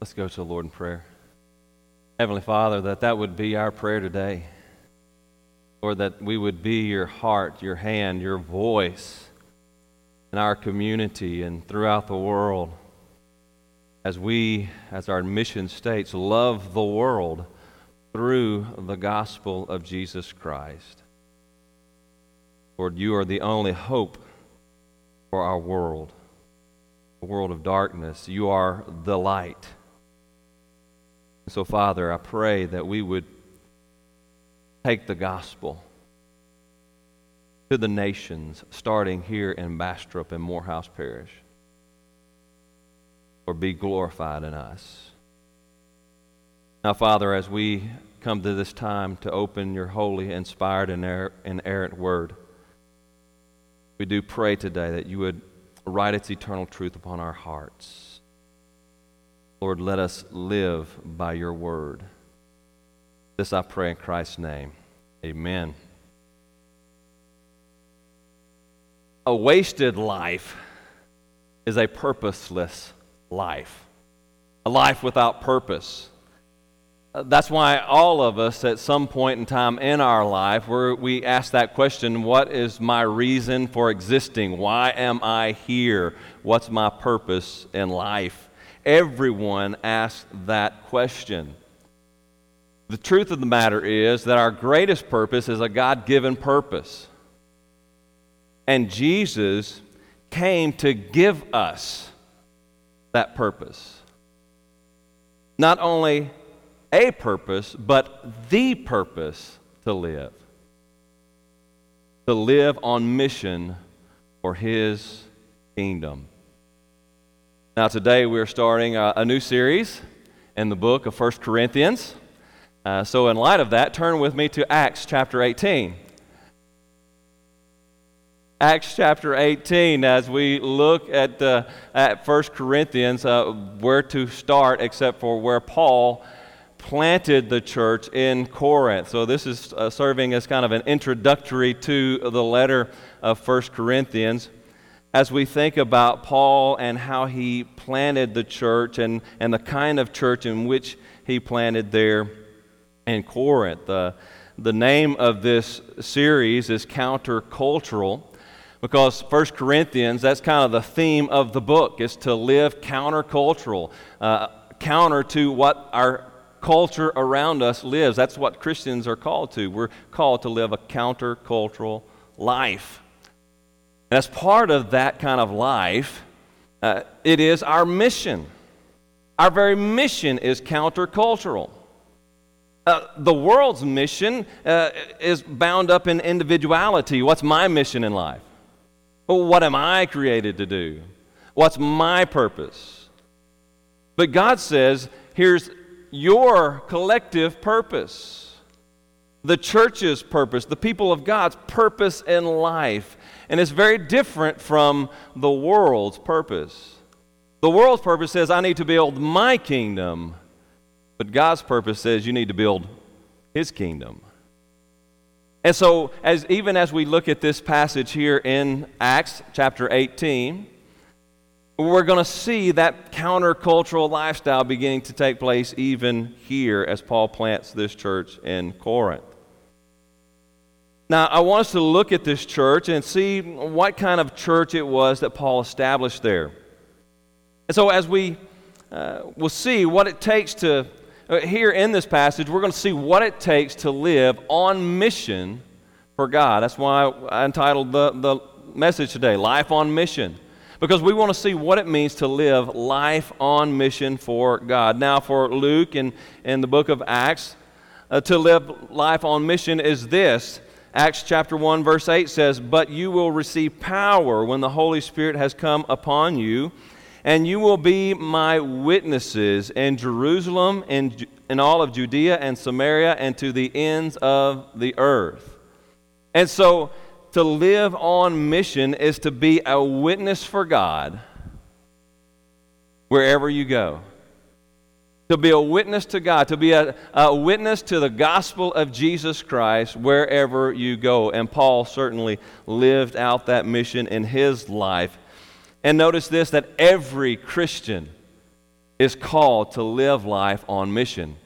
Let's go to the Lord in prayer. Heavenly Father, that that would be our prayer today. Lord, that we would be your heart, your hand, your voice in our community and throughout the world as we, as our mission states, love the world through the gospel of Jesus Christ. Lord, you are the only hope for our world, a world of darkness. You are the light. So, Father, I pray that we would take the gospel to the nations, starting here in Bastrop and Morehouse Parish, or be glorified in us. Now, Father, as we come to this time to open your holy, inspired, and er, inerrant word, we do pray today that you would write its eternal truth upon our hearts. Lord, let us live by your word. This I pray in Christ's name. Amen. A wasted life is a purposeless life, a life without purpose. Uh, that's why all of us, at some point in time in our life, we ask that question What is my reason for existing? Why am I here? What's my purpose in life? Everyone asks that question. The truth of the matter is that our greatest purpose is a God given purpose. And Jesus came to give us that purpose. Not only a purpose, but the purpose to live. To live on mission for His kingdom. Now, today we're starting a, a, new series in the book of 1 Corinthians. Uh, so, in light of that, turn with me to Acts chapter 18. Acts chapter 18, as we look at, uh, at 1 Corinthians, uh, where to start except for where Paul planted the church in Corinth. So, this is uh, serving as kind of an introductory to the letter of 1 Corinthians as we think about Paul and how he planted the church and, and the kind of church in which he planted there in Corinth. The, the name of this series is Countercultural because 1 Corinthians, that's kind of the theme of the book, is to live countercultural, uh, counter to what our culture around us lives. That's what Christians are called to. We're called to live a countercultural life. And as part of that kind of life, uh, it is our mission. Our very mission is countercultural. Uh, the world's mission uh, is bound up in individuality. What's my mission in life? What am I created to do? What's my purpose? But God says, here's your collective purpose, the church's purpose, the people of God's purpose in life. And it's very different from the world's purpose. The world's purpose says, I need to build my kingdom. But God's purpose says, you need to build his kingdom. And so, as, even as we look at this passage here in Acts chapter 18, we're going to see that countercultural lifestyle beginning to take place even here as Paul plants this church in Corinth. Now, I want us to look at this church and see what kind of church it was that Paul established there. And so, as we uh, will see what it takes to, uh, here in this passage, we're going to see what it takes to live on mission for God. That's why I entitled the, the message today, Life on Mission. Because we want to see what it means to live life on mission for God. Now, for Luke in, in the book of Acts, uh, to live life on mission is this Acts chapter 1, verse 8 says, But you will receive power when the Holy Spirit has come upon you, and you will be my witnesses in Jerusalem, in, in all of Judea and Samaria, and to the ends of the earth. And so, to live on mission is to be a witness for God wherever you go to be a witness to God, to be a, a, witness to the gospel of Jesus Christ wherever you go. And Paul certainly lived out that mission in his life. And notice this that every Christian is called to live life on mission.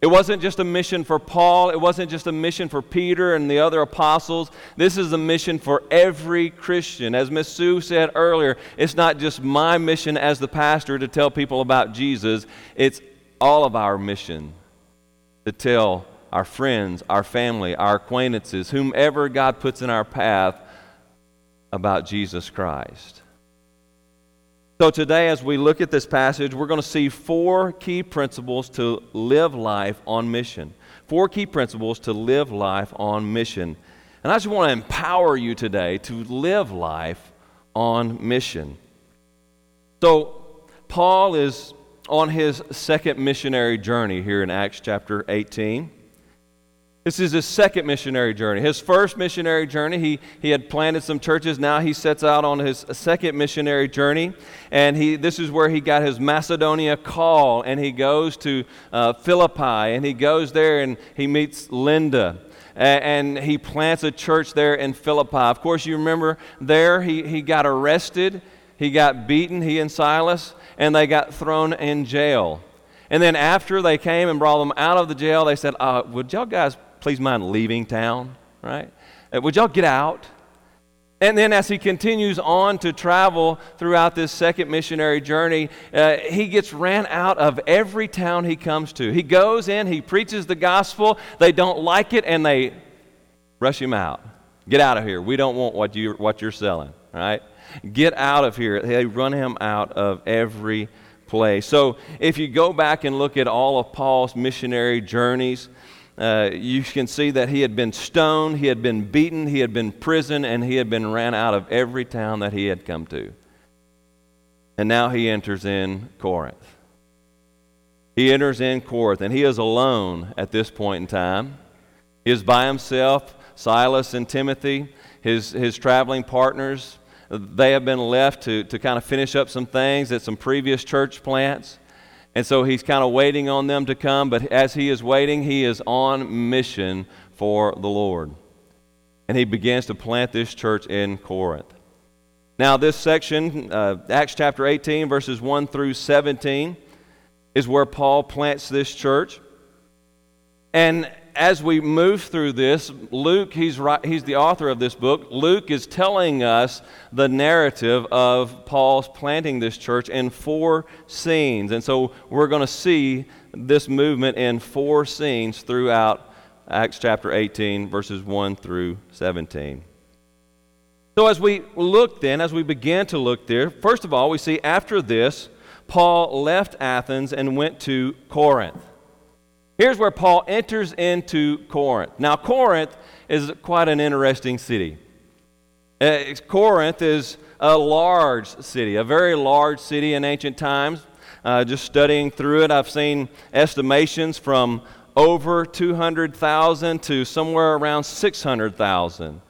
It wasn't just a mission for Paul. It wasn't just a mission for Peter and the other apostles. This is a mission for every Christian. As Miss Sue said earlier, it's not just my mission as the pastor to tell people about Jesus, it's all of our mission to tell our friends, our family, our acquaintances, whomever God puts in our path about Jesus Christ. So, today, as we look at this passage, we're going to see four key principles to live life on mission. Four key principles to live life on mission. And I just want to empower you today to live life on mission. So, Paul is on his second missionary journey here in Acts chapter 18. This is his second missionary journey. His first missionary journey, he, he had planted some churches. Now he sets out on his second missionary journey. And he, this is where he got his Macedonia call. And he goes to uh, Philippi. And he goes there and he meets Lydia And, he plants a church there in Philippi. Of course, you remember there he, he got arrested, he got beaten, he and Silas, and they got thrown in jail. And then after they came and brought them out of the jail, they said, uh, Would y'all guys please mind leaving town, right? Uh, would y'all get out? And then, as he continues on to travel throughout this second missionary journey, uh, he gets ran out of every town he comes to. He goes in, he preaches the gospel, they don't like it, and they rush him out. Get out of here. We don't want what, you, what you're selling, right? Get out of here. They run him out of every place. So, if you go back and look at all of Paul's missionary journeys, uh, you can see that he had been stoned, he had been beaten, he had been prisoned, and he had been ran out of every town that he had come to. And now he enters in Corinth. He enters in Corinth, and he is alone at this point in time. He is by himself, Silas and Timothy, his, his traveling partners. They have been left to, to kind of finish up some things at some previous church plants. And so he's kind of waiting on them to come, but as he is waiting, he is on mission for the Lord. And he begins to plant this church in Corinth. Now, this section, uh, Acts chapter 18, verses 1 through 17, is where Paul plants this church. And as we move through this, Luke, he's, right, he's the author of this book. Luke is telling us the narrative of Paul's planting this church in four scenes. And so we're going to see this movement in four scenes throughout Acts chapter 18, verses 1 through 17. So as we look then, as we begin to look there, first of all, we see after this, Paul left Athens and went to Corinth. Here's where Paul enters into Corinth. Now, Corinth is quite an interesting city. Uh, Corinth is a large city, a very large city in ancient times. Uh, just studying through it, I've seen estimations from over 200,000 to somewhere around 600,000.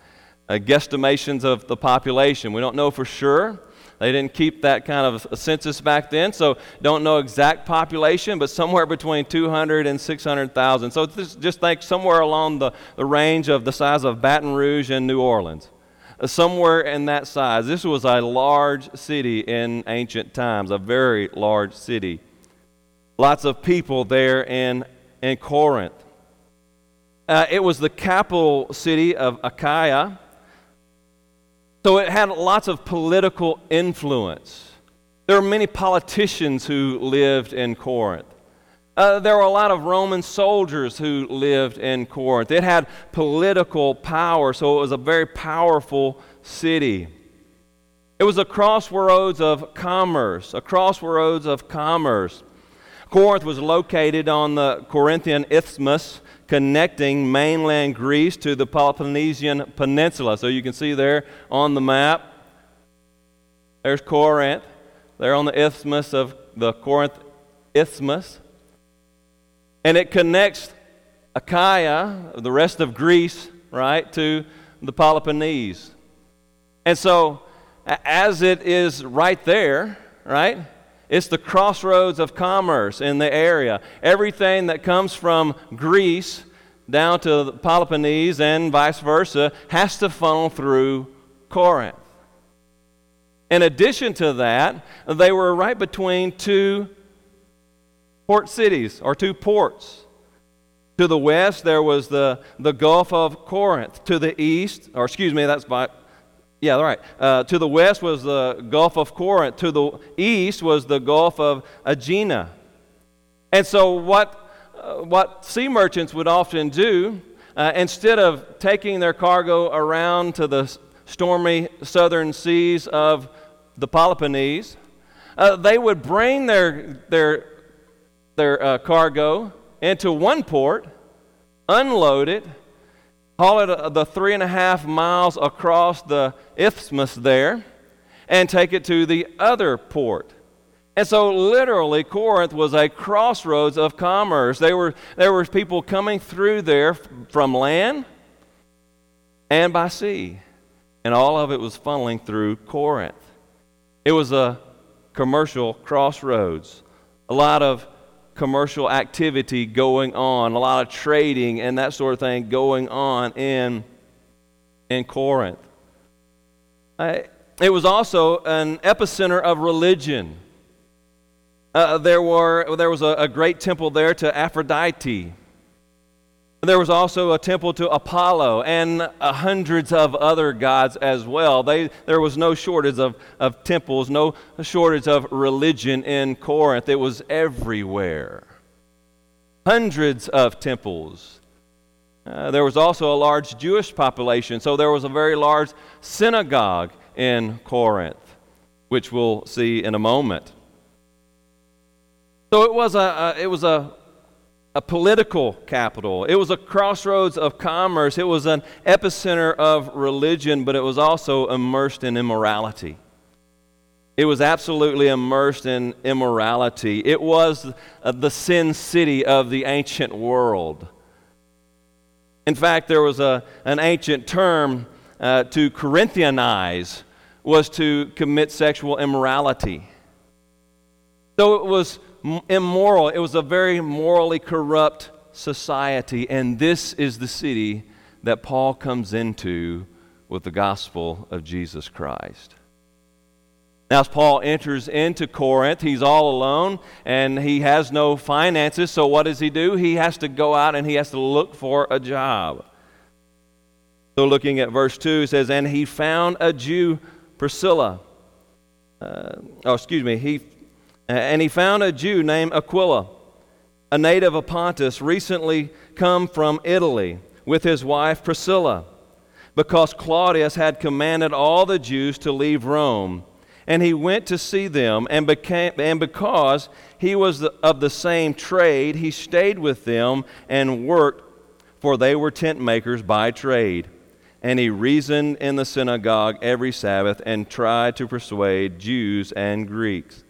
Uh, guesstimations of the population. We don't know for sure. They didn't keep that kind of census back then, so don't know exact population, but somewhere between 200 and 600,000. So just think somewhere along the, the range of the size of Baton Rouge and New Orleans. Uh, somewhere in that size. This was a large city in ancient times, a very large city. Lots of people there in, in Corinth. Uh, it was the capital city of Achaia so it had lots of political influence. There were many politicians who lived in Corinth. Uh, there were a lot of Roman soldiers who lived in Corinth. It had political power, so it was a very powerful city. It was a crossroads of commerce, a crossroads of commerce. Corinth was located on the Corinthian Isthmus, connecting mainland Greece to the Peloponnesian Peninsula. So you can see there on the map, there's Corinth. There on the isthmus of the Corinth Isthmus. And it connects Achaia, the rest of Greece, right, to the Peloponnese. And so, as it is right there, right, it's the crossroads of commerce in the area. Everything that comes from Greece down to the Peloponnese and vice versa has to funnel through Corinth. In addition to that, they were right between two port cities or two ports. To the west, there was the, the Gulf of Corinth. To the east, or excuse me, that's by, yeah, right. Uh, to the west was the Gulf of Corinth. To the east was the Gulf of Aegina. And so, what, uh, what sea merchants would often do, uh, instead of taking their cargo around to the stormy southern seas of the Peloponnese, uh, they would bring their, their, their uh, cargo into one port, unload it, haul it uh, the three and a half miles across the isthmus there, and take it to the other port. And so, literally, Corinth was a crossroads of commerce. There were, there were people coming through there from land and by sea. And all of it was funneling through Corinth. It was a commercial crossroads. A lot of commercial activity going on, a lot of trading and that sort of thing going on in, in Corinth. Uh, it was also an epicenter of religion. Uh, there, were, there was a, a great temple there to Aphrodite. There was also a temple to Apollo and uh, hundreds of other gods as well. They, there was no shortage of, of temples, no shortage of religion in Corinth. It was everywhere. Hundreds of temples. Uh, there was also a large Jewish population, so there was a very large synagogue in Corinth, which we'll see in a moment. So it was a, a it was a a political capital. It was a crossroads of commerce. It was an epicenter of religion, but it was also immersed in immorality. It was absolutely immersed in immorality. It was uh, the sin city of the ancient world. In fact, there was a, an ancient term uh, to Corinthianize was to commit sexual immorality. So it was immoral. It was a very morally corrupt society. And this is the city that Paul comes into with the gospel of Jesus Christ. Now, as Paul enters into Corinth, he's all alone and he has no finances. So, what does he do? He has to go out and he has to look for a job. So, looking at verse 2, it says, And he found a Jew, Priscilla. Uh, oh, excuse me. He and he found a Jew named Aquila, a native of Pontus, recently come from Italy, with his wife Priscilla, because Claudius had commanded all the Jews to leave Rome. And he went to see them, and, became, and because he was the, of the same trade, he stayed with them and worked, for they were tent makers by trade. And he reasoned in the synagogue every Sabbath and tried to persuade Jews and Greeks.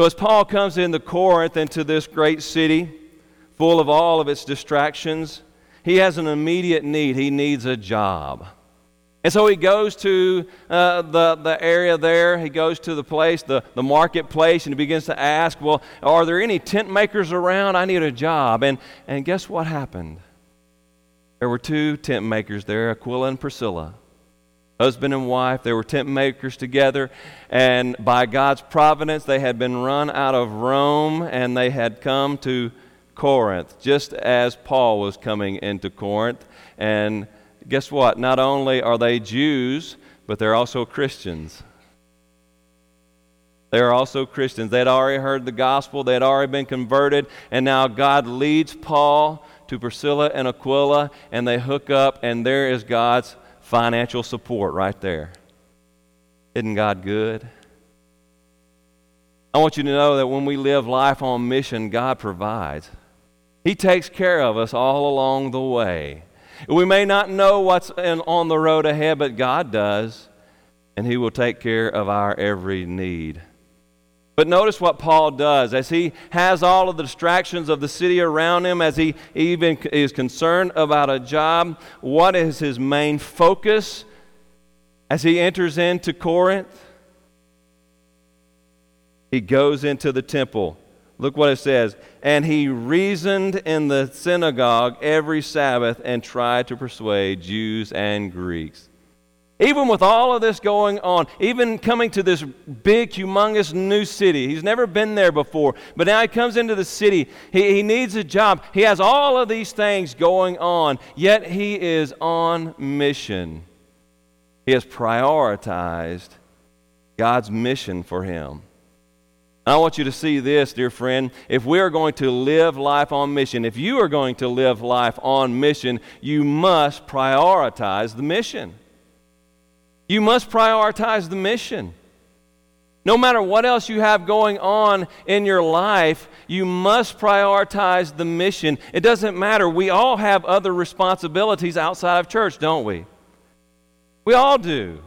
So, as Paul comes into Corinth, into this great city, full of all of its distractions, he has an immediate need. He needs a job. And so he goes to uh, the, the area there. He goes to the place, the, the marketplace, and he begins to ask, Well, are there any tent makers around? I need a job. And, and guess what happened? There were two tent makers there, Aquila and Priscilla husband and wife. They were tent makers together. And by God's providence, they had been run out of Rome and they had come to Corinth, just as Paul was coming into Corinth. And guess what? Not only are they Jews, but they're also Christians. They are also Christians. They had already heard the gospel, they had already been converted, and now God leads Paul to Priscilla and Aquila, and they hook up, and there is God's financial support right there. Isn't God good? I want you to know that when we live life on mission, God provides. He takes care of us all along the way. We may not know what's in, on the road ahead, but God does, and He will take care of our every need. But notice what Paul does as he has all of the distractions of the city around him, as he even is concerned about a job. What is his main focus as he enters into Corinth? He goes into the temple. Look what it says. And he reasoned in the synagogue every Sabbath and tried to persuade Jews and Greeks. Even with all of this going on, even coming to this big, humongous new city, he's never been there before, but now he comes into the city. He, he needs a job. He has all of these things going on, yet he is on mission. He has prioritized God's mission for him. I want you to see this, dear friend. If we are going to live life on mission, if you are going to live life on mission, you must prioritize the mission. You must prioritize the mission. No matter what else you have going on in your life, you must prioritize the mission. It doesn't matter. We all have other responsibilities outside of church, don't we? We all do.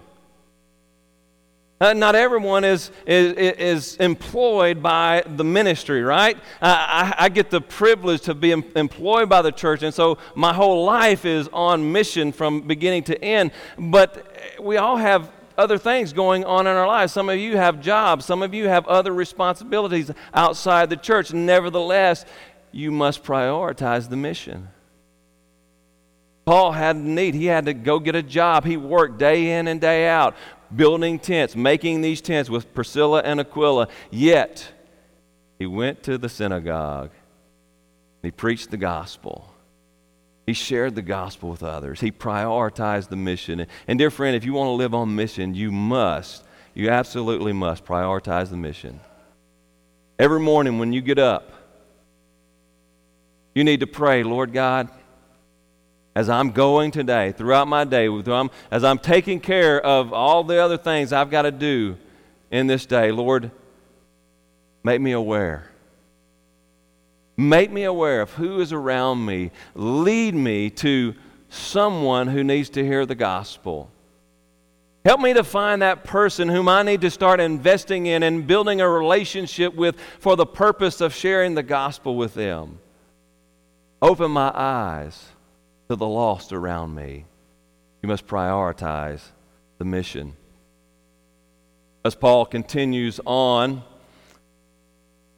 Uh, not everyone is, is, is employed by the ministry, right? I, I, get the privilege to be em- employed by the church, and so my whole life is on mission from beginning to end. But we all have other things going on in our lives. Some of you have jobs, some of you have other responsibilities outside the church. Nevertheless, you must prioritize the mission. Paul had a need. He had to go get a job. He worked day in and day out building tents, making these tents with Priscilla and Aquila. Yet, he went to the synagogue. He preached the gospel. He shared the gospel with others. He prioritized the mission. And, dear friend, if you want to live on mission, you must, you absolutely must prioritize the mission. Every morning when you get up, you need to pray, Lord God, as I'm going today, throughout my day, as I'm taking care of all the other things I've got to do in this day, Lord, make me aware. Make me aware of who is around me. Lead me to someone who needs to hear the gospel. Help me to find that person whom I need to start investing in and building a relationship with for the purpose of sharing the gospel with them. Open my eyes to the lost around me. You must prioritize the mission. As Paul continues on,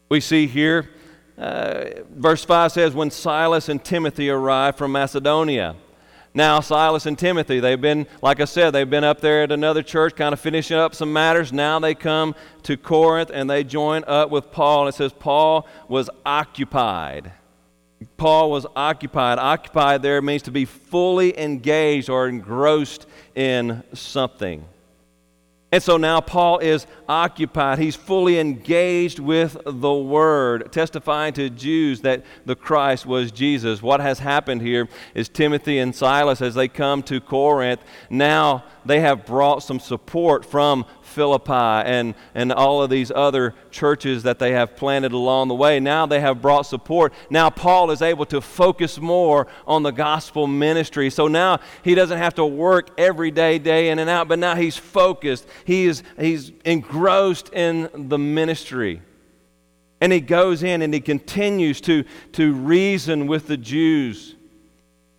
we see here, uh, verse 5 says, When Silas and Timothy arrived from Macedonia. Now, Silas and Timothy, they've been, like I said, they've been up there at another church, kind of finishing up some matters. Now they come to Corinth and they join up with Paul. And it says Paul was occupied. Paul was occupied. Occupied there means to be fully engaged or engrossed in something. And so now Paul is occupied. He's fully engaged with the Word, testifying to Jews that the Christ was Jesus. What has happened here is Timothy and Silas, as they come to Corinth, now they have brought some support from Philippi and, and all of these other churches that they have planted along the way. Now they have brought support. Now Paul is able to focus more on the gospel ministry. So now he doesn't have to work every day, day in and out, but now he's focused. He is, he's engrossed in the ministry. And he goes in and he continues to, to reason with the Jews.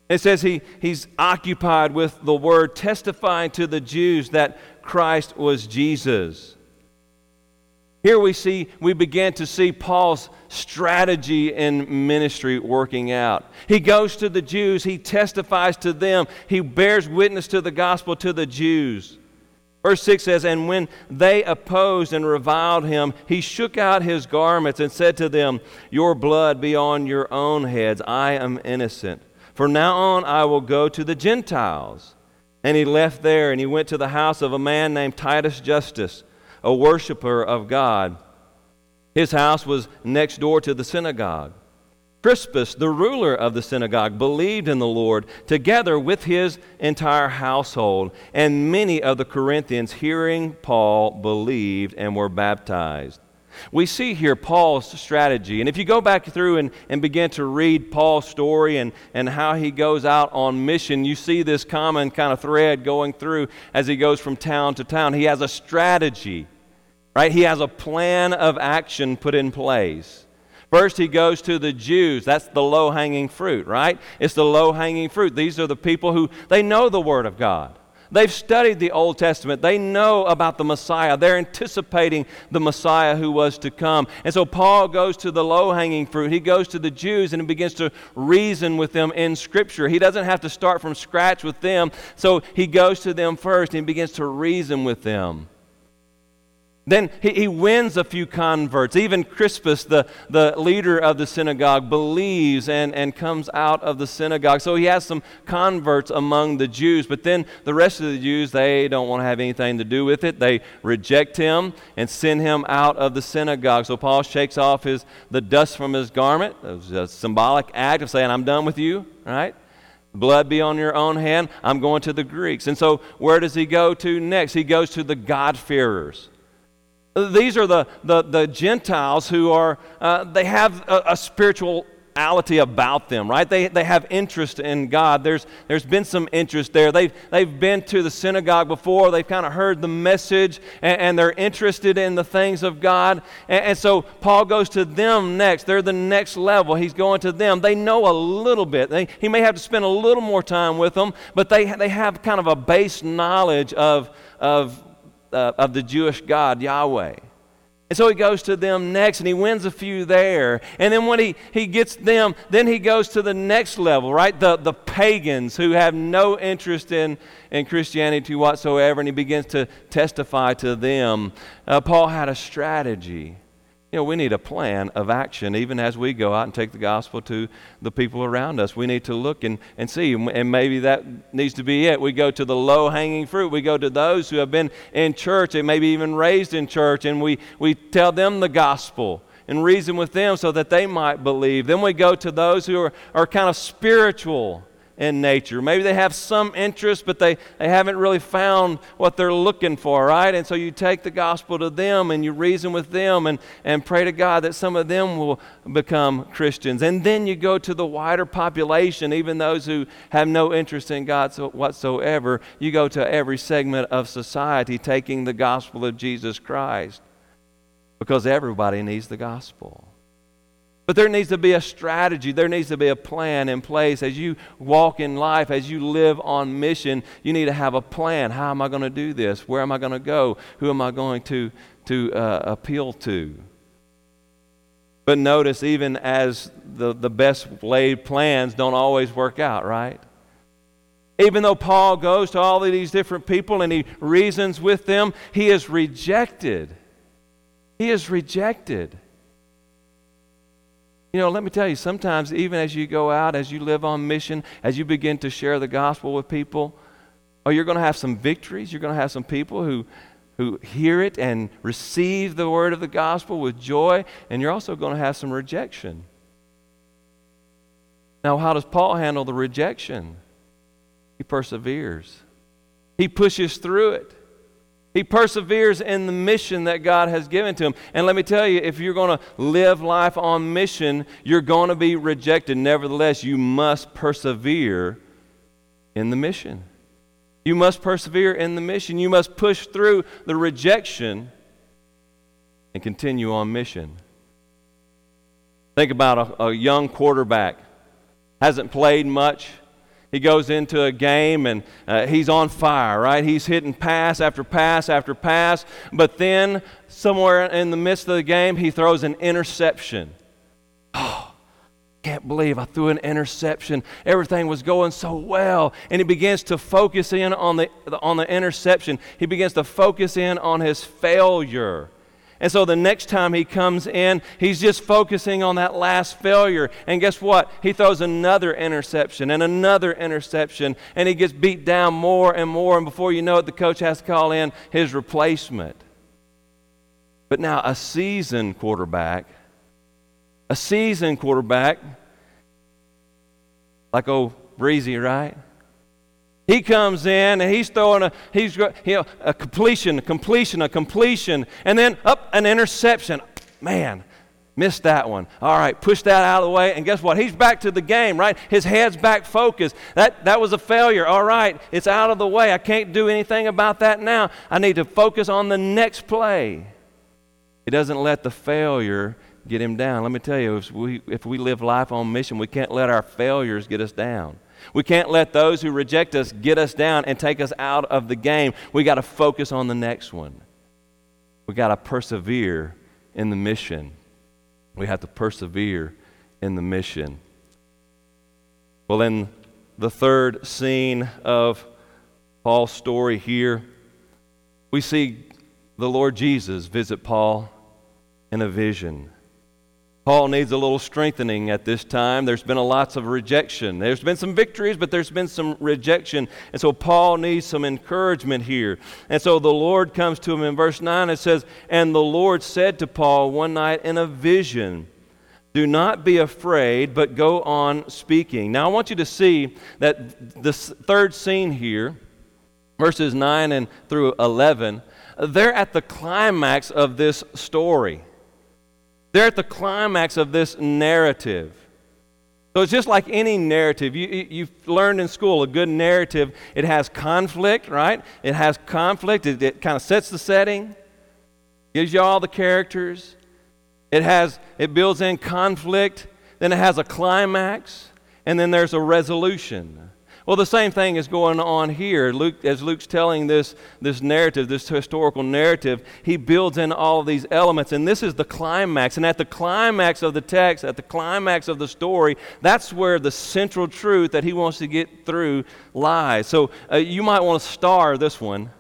It says he, he's occupied with the word, testifying to the Jews that Christ was Jesus. Here we see, we begin to see Paul's strategy in ministry working out. He goes to the Jews, he testifies to them, he bears witness to the gospel to the Jews. Verse 6 says, And when they opposed and reviled him, he shook out his garments and said to them, Your blood be on your own heads. I am innocent. From now on I will go to the Gentiles. And he left there and he went to the house of a man named Titus Justus, a worshiper of God. His house was next door to the synagogue. Crispus, the ruler of the synagogue, believed in the Lord together with his entire household. And many of the Corinthians, hearing Paul, believed and were baptized. We see here Paul's strategy. And if you go back through and, and begin to read Paul's story and, and how he goes out on mission, you see this common kind of thread going through as he goes from town to town. He has a strategy, right? He has a plan of action put in place. First, he goes to the Jews. That's the low hanging fruit, right? It's the low hanging fruit. These are the people who they know the Word of God. They've studied the Old Testament. They know about the Messiah. They're anticipating the Messiah who was to come. And so Paul goes to the low hanging fruit. He goes to the Jews and he begins to reason with them in Scripture. He doesn't have to start from scratch with them. So he goes to them first and begins to reason with them. Then he, he wins a few converts. Even Crispus, the, the leader of the synagogue, believes and, and comes out of the synagogue. So he has some converts among the Jews. But then the rest of the Jews, they don't want to have anything to do with it. They reject him and send him out of the synagogue. So Paul shakes off his, the dust from his garment. It was a symbolic act of saying, I'm done with you, right? Blood be on your own hand. I'm going to the Greeks. And so where does he go to next? He goes to the God-fearers. These are the, the, the Gentiles who are, uh, they have a, a spirituality about them, right? They, they have interest in God. There's, there's been some interest there. They've, they've been to the synagogue before, they've kind of heard the message, and, and, they're interested in the things of God. And, and so Paul goes to them next. They're the next level. He's going to them. They know a little bit. They, he may have to spend a little more time with them, but they, they have kind of a base knowledge of, of uh, of the Jewish God, Yahweh. And so he goes to them next and he wins a few there. And then when he, he gets them, then he goes to the next level, right? The, the pagans who have no interest in, in Christianity whatsoever. And he begins to testify to them. Uh, Paul had a strategy you know, we need a plan of action even as we go out and take the gospel to the people around us. We need to look and, and see, and maybe that needs to be it. We go to the low hanging fruit. We go to those who have been in church and maybe even raised in church, and we, we tell them the gospel and reason with them so that they might believe. Then we go to those who are, are kind of spiritual in nature. Maybe they have some interest, but they, they haven't really found what they're looking for, right? And so you take the gospel to them and you reason with them and, and pray to God that some of them will become Christians. And then you go to the wider population, even those who have no interest in God whatsoever. You go to every segment of society taking the gospel of Jesus Christ because everybody needs the gospel. But there needs to be a strategy, there needs to be a plan in place. As you walk in life, as you live on mission, you need to have a plan. How am I going to do this? Where am I going to go? Who am I going to, to uh, appeal to? But notice, even as the, the best laid plans don't always work out, right? Even though Paul goes to all of these different people and he reasons with them, he is rejected. He is rejected. You know, let me tell you, sometimes even as you go out, as you live on mission, as you begin to share the gospel with people, oh, you're going to have some victories. You're going to have some people who, who hear it and receive the word of the gospel with joy, and you're also going to have some rejection. Now, how does Paul handle the rejection? He perseveres, he pushes through it. He perseveres in the mission that God has given to him. And let me tell you, if you're going to live life on mission, you're going to be rejected. Nevertheless, you must persevere in the mission. You must persevere in the mission. You must push through the rejection and continue on mission. Think about a, a young quarterback, hasn't played much he goes into a game and uh, he's on fire, right? He's hitting pass after pass after pass. But then, somewhere in the midst of the game, he throws an interception. Oh, can't believe I threw an interception. Everything was going so well. And he begins to focus in on the, on the interception, he begins to focus in on his failure. And so the next time he comes in, he's just focusing on that last failure. And guess what? He throws another interception and another interception, and he gets beat down more and more. And before you know it, the coach has to call in his replacement. But now, a seasoned quarterback, a seasoned quarterback, like old Breezy, right? He comes in and he's throwing a he's you know, a completion, a completion, a completion, and then up an interception. Man, missed that one. All right, push that out of the way, and guess what? He's back to the game, right? His head's back focused. That that was a failure. All right, it's out of the way. I can't do anything about that now. I need to focus on the next play. He doesn't let the failure get him down. Let me tell you, if we if we live life on mission, we can't let our failures get us down. We can't let those who reject us get us down and take us out of the game. We got to focus on the next one. We got to persevere in the mission. We have to persevere in the mission. Well, in the third scene of Paul's story here, we see the Lord Jesus visit Paul in a vision. Paul needs a little strengthening at this time. There's been a lots of rejection. There's been some victories, but there's been some rejection. And so Paul needs some encouragement here. And so the Lord comes to him in verse 9. and says, And the Lord said to Paul one night in a vision, Do not be afraid, but go on speaking. Now I want you to see that this third scene here, verses 9 and through 11, they're at the climax of this story. They're at the climax of this narrative. So it's just like any narrative. You, you've learned in school a good narrative, it has conflict, right? It has conflict, it, it kind of sets the setting, gives you all the characters. It has it builds in conflict, then it has a climax, and then there's a resolution. Well, the same thing is going on here. Luke, as Luke's telling this, this narrative, this historical narrative, he builds in all of these elements, and this is the climax. And at the climax of the text, at the climax of the story, that's where the central truth that he wants to get through lies. So uh, you might want to star this one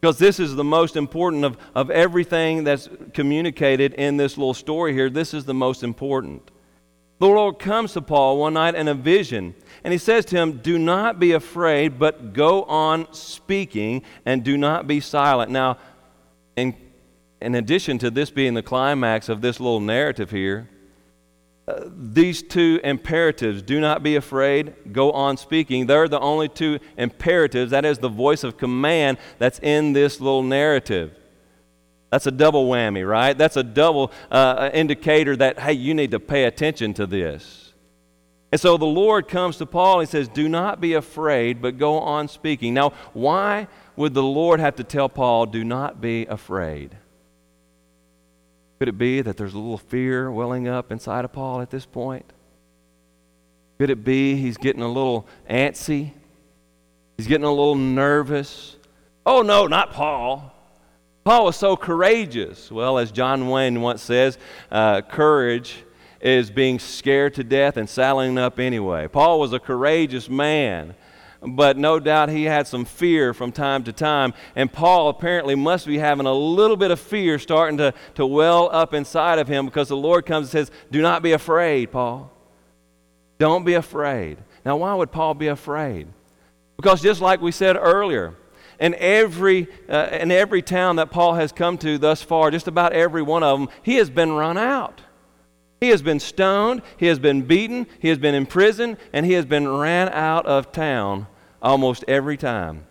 because this is the most important of, of everything that's communicated in this little story here. This is the most important. The Lord comes to Paul one night in a vision, and he says to him, Do not be afraid, but go on speaking, and do not be silent. Now, in, in addition to this being the climax of this little narrative here, uh, these two imperatives, do not be afraid, go on speaking, they're the only two imperatives. That is the voice of command that's in this little narrative. That's a double whammy, right? That's a double uh, indicator that, hey, you need to pay attention to this. And so the Lord comes to Paul and says, Do not be afraid, but go on speaking. Now, why would the Lord have to tell Paul, Do not be afraid? Could it be that there's a little fear welling up inside of Paul at this point? Could it be he's getting a little antsy? He's getting a little nervous? Oh, no, not Paul. Paul was so courageous. Well, as John Wayne once says, uh, courage is being scared to death and saddling up anyway. Paul was a courageous man, but no doubt he had some fear from time to time. And Paul apparently must be having a little bit of fear starting to, to well up inside of him because the Lord comes and says, Do not be afraid, Paul. Don't be afraid. Now, why would Paul be afraid? Because just like we said earlier, in every, uh, in every town that Paul has come to thus far, just about every one of them, he has been run out. He has been stoned, he has been beaten, he has been imprisoned, and he has been ran out of town almost every time.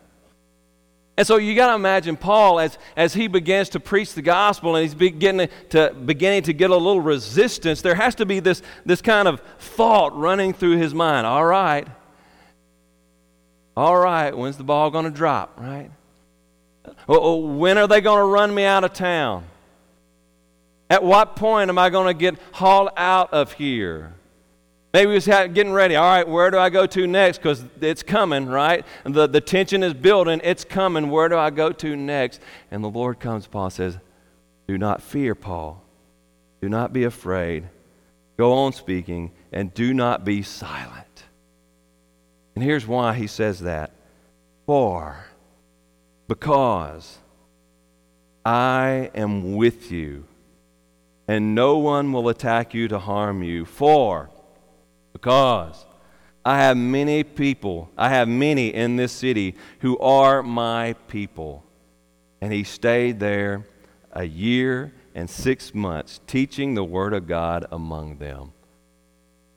And so you got to imagine Paul as, as he begins to preach the gospel and he's beginning to, beginning to get a little resistance. There has to be this, this kind of thought running through his mind. All right, all right, when's the ball going to drop, right? Oh, oh, when are they going to run me out of town? At what point am I going to get hauled out of here? Maybe he's getting ready. All right, where do I go to next? Because it's coming, right? The, the tension is building. It's coming. Where do I go to next? And the Lord comes, Paul says, Do not fear, Paul. Do not be afraid. Go on speaking, and do not be silent. And here's why he says that. For, because I am with you, and no one will attack you to harm you. For, because I have many people, I have many in this city who are my people. And he stayed there a year and six months, teaching the Word of God among them.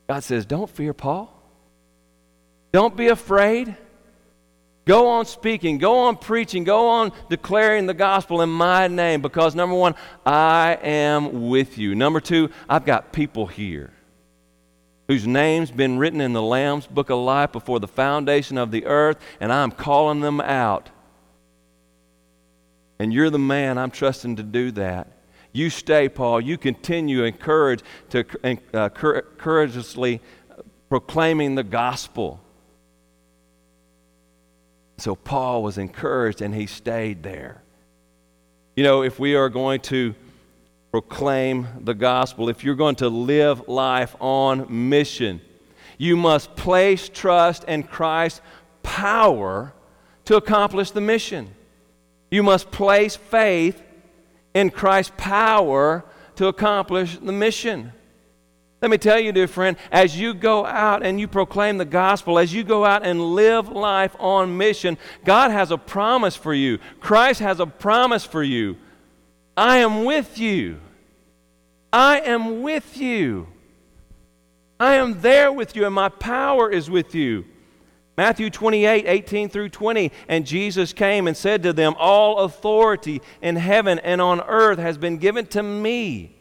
God says, Don't fear Paul. Don't be afraid. Go on speaking, go on preaching, go on declaring the gospel in my name because number one, I am with you. Number two, I've got people here whose names been written in the Lamb's book of life before the foundation of the earth, and I'm calling them out. And you're the man I'm trusting to do that. You stay, Paul. You continue encourage to uh, courageously proclaiming the gospel So Paul was encouraged and he stayed there. You know, if we are going to proclaim the gospel, if you're going to live life on mission, you must place trust in Christ's power to accomplish the mission. You must place faith in Christ's power to accomplish the mission. Let me tell you, dear friend, as you go out and you proclaim the gospel, as you go out and live life on mission, God has a promise for you. Christ has a promise for you. I am with you. I am with you. I am there with you, and my power is with you. Matthew 28, 18 through 20. And Jesus came and said to them, All authority in heaven and on earth has been given to me.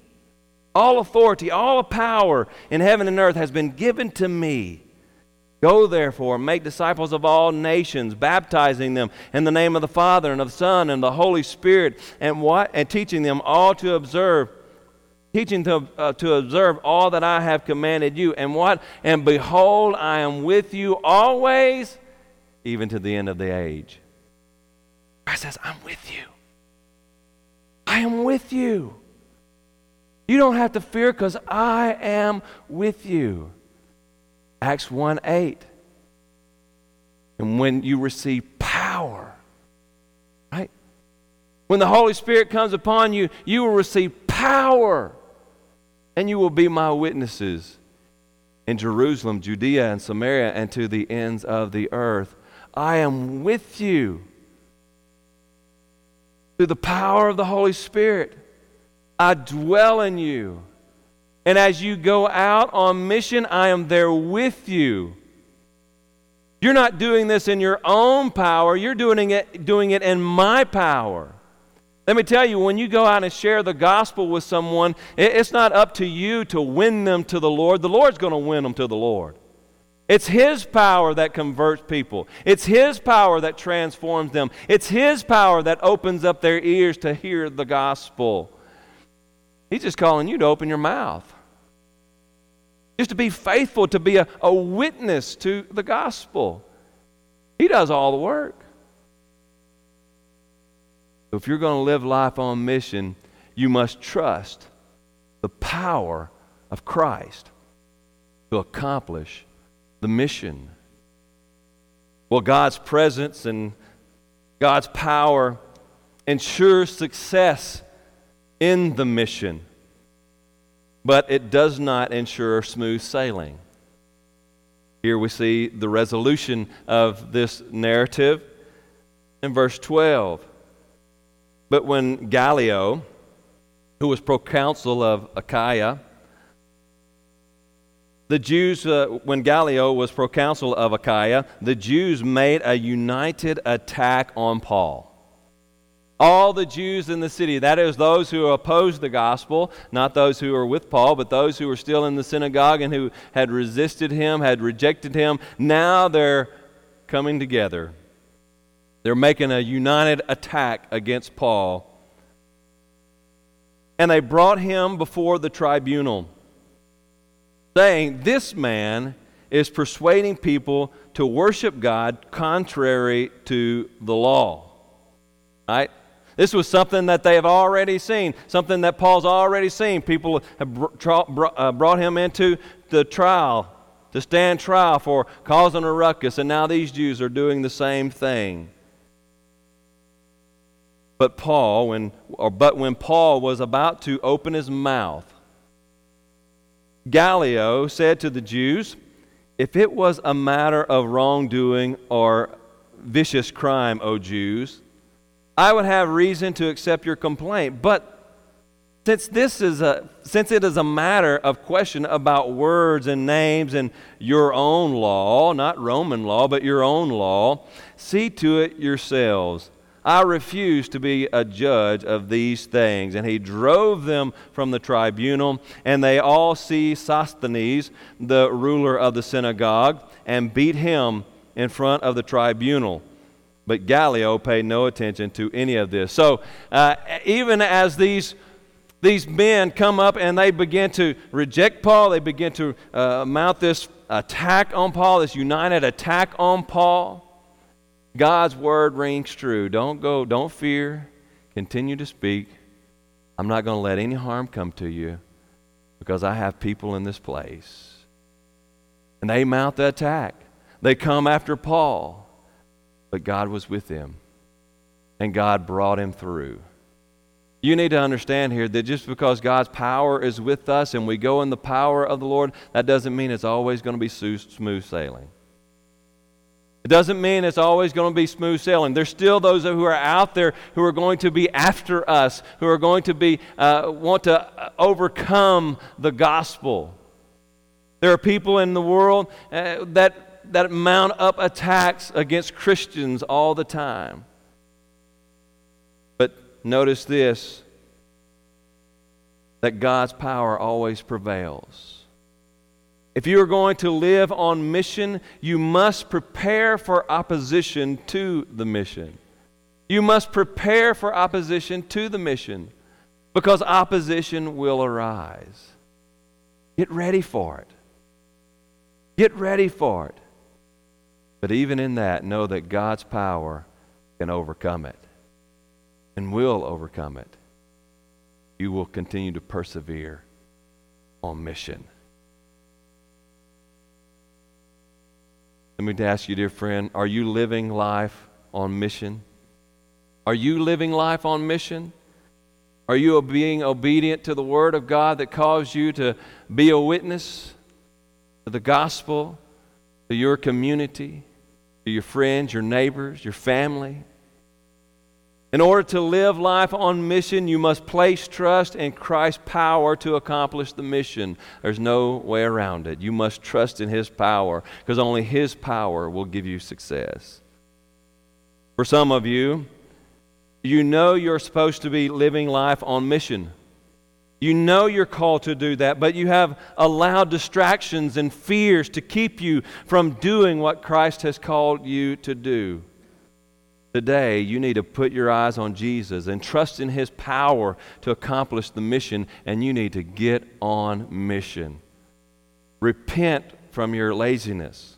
All authority, all power in heaven and earth has been given to me. Go therefore, make disciples of all nations, baptizing them in the name of the Father and of the Son and the Holy Spirit, and what and teaching them all to observe teaching to, uh, to observe all that I have commanded you. And what? And behold, I am with you always, even to the end of the age. God says, I'm with you. I am with you. You don't have to fear because I am with you. Acts 1 8. And when you receive power, right? When the Holy Spirit comes upon you, you will receive power and you will be my witnesses in Jerusalem, Judea, and Samaria, and to the ends of the earth. I am with you through the power of the Holy Spirit. I dwell in you. And as you go out on mission, I am there with you. You're not doing this in your own power, you're doing it, doing it in my power. Let me tell you, when you go out and share the gospel with someone, it's not up to you to win them to the Lord. The Lord's going to win them to the Lord. It's His power that converts people, it's His power that transforms them, it's His power that opens up their ears to hear the gospel. He's just calling you to open your mouth. Just to be faithful, to be a, a witness to the gospel. He does all the work. So if you're going to live life on mission, you must trust the power of Christ to accomplish the mission. Well, God's presence and God's power ensures success in the mission, but it does not ensure smooth sailing. Here we see the resolution of this narrative in verse 12. But when Gallio, who was proconsul of Achaia, the Jews, uh, when Gallio was proconsul of Achaia, the Jews made a united attack on Paul. All the Jews in the city, that is, those who opposed the gospel, not those who were with Paul, but those who were still in the synagogue and who had resisted him, had rejected him, now they're coming together they're making a united attack against Paul. And they brought him before the tribunal, saying, This man is persuading people to worship God contrary to the law. Right? This was something that they have already seen, something that Paul's already seen. People have uh, brought him into the trial to stand trial for causing a ruckus, and now these Jews are doing the same thing. But Paul, when, or, but when Paul was about to open his mouth, Gallio said to the Jews, If it was a matter of wrongdoing or vicious crime, O Jews, I would have reason to accept your complaint. But since this is a since it is a matter of question about words and names and your own law, not Roman law, but your own law, see to it yourselves I refuse to be a judge of these things. And he drove them from the tribunal, and they all seized Sosthenes, the ruler of the synagogue, and beat him in front of the tribunal. But Gallio paid no attention to any of this. So uh, even as these these men come up and they begin to reject Paul. They begin to uh, mount this attack on Paul, this united attack on Paul. God's word rings true. Don't go, don't fear. Continue to speak. I'm not going to let any harm come to you because I have people in this place. And they mount the attack. They come after Paul. But God was with him, and God brought him through. You need to understand here that just because God's power is with us and we go in the power of the Lord, that doesn't mean it's always going to be smooth sailing. It doesn't mean it's always going to be smooth sailing. There's still those who are out there who are going to be after us, who are going to be uh, want to uh, overcome the gospel. There are people in the world uh, that that mount up attacks against Christians all the time. But notice this: that God's power always prevails. If you are going to live on mission, you must prepare for opposition to the mission. You must prepare for opposition to the mission because opposition will arise. Get ready for it. Get ready for it. But even in that, know that God's power can overcome it and will overcome it. You will continue to persevere on mission. Let me ask you, dear friend, are you living life on mission? Are you living life on mission? Are you being obedient to the Word of God that calls you to be a witness to the gospel, to your community, to your friends, your neighbors, your family? In order to live life on mission, you must place trust in Christ's power to accomplish the mission. There's no way around it. You must trust in His power because only His power will give you success. For some of you, you know you're supposed to be living life on mission. You know you're called to do that, but you have allowed distractions and fears to keep you from doing what Christ has called you to do. Today, you need to put your eyes on Jesus and trust in His power to accomplish the mission, and you need to get on mission. Repent from your laziness.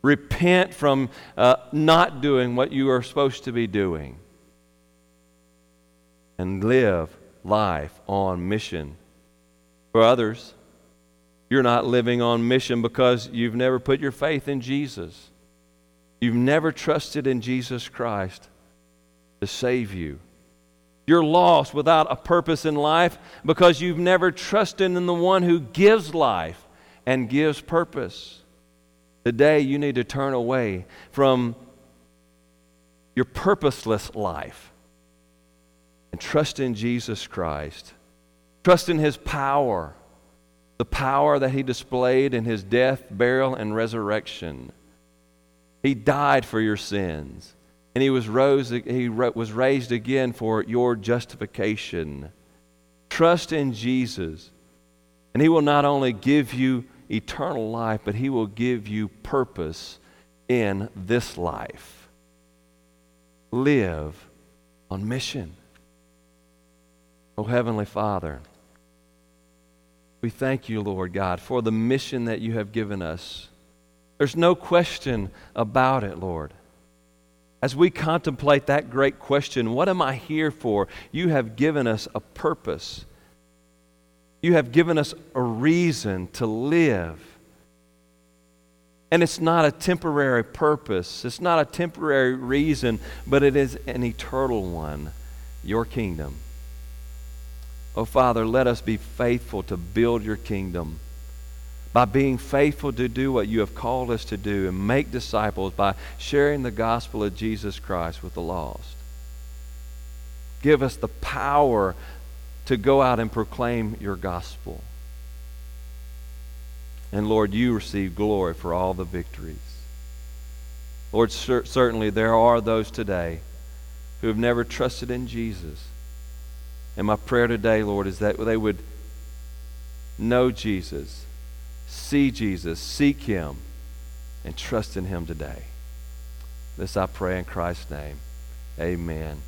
Repent from uh, not doing what you are supposed to be doing. And live life on mission. For others, you're not living on mission because you've never put your faith in Jesus. You've never trusted in Jesus Christ to save you. You're lost without a purpose in life because you've never trusted in the one who gives life and gives purpose. Today, you need to turn away from your purposeless life and trust in Jesus Christ. Trust in His power, the power that He displayed in His death, burial, and resurrection. He died for your sins. And he was, rose, he was raised again for your justification. Trust in Jesus. And he will not only give you eternal life, but he will give you purpose in this life. Live on mission. Oh, Heavenly Father, we thank you, Lord God, for the mission that you have given us. There's no question about it, Lord. As we contemplate that great question, what am I here for? You have given us a purpose. You have given us a reason to live. And it's not a temporary purpose, it's not a temporary reason, but it is an eternal one your kingdom. Oh, Father, let us be faithful to build your kingdom by being faithful to do what you have called us to do and make disciples by sharing the gospel of Jesus Christ with the lost. Give us the power to go out and proclaim your gospel. And Lord, you receive glory for all the victories. Lord, cer- certainly there are those today who have never trusted in Jesus. And my prayer today, Lord, is that they would know Jesus see Jesus, seek Him, and trust in Him today. This I pray in Christ's name. Amen.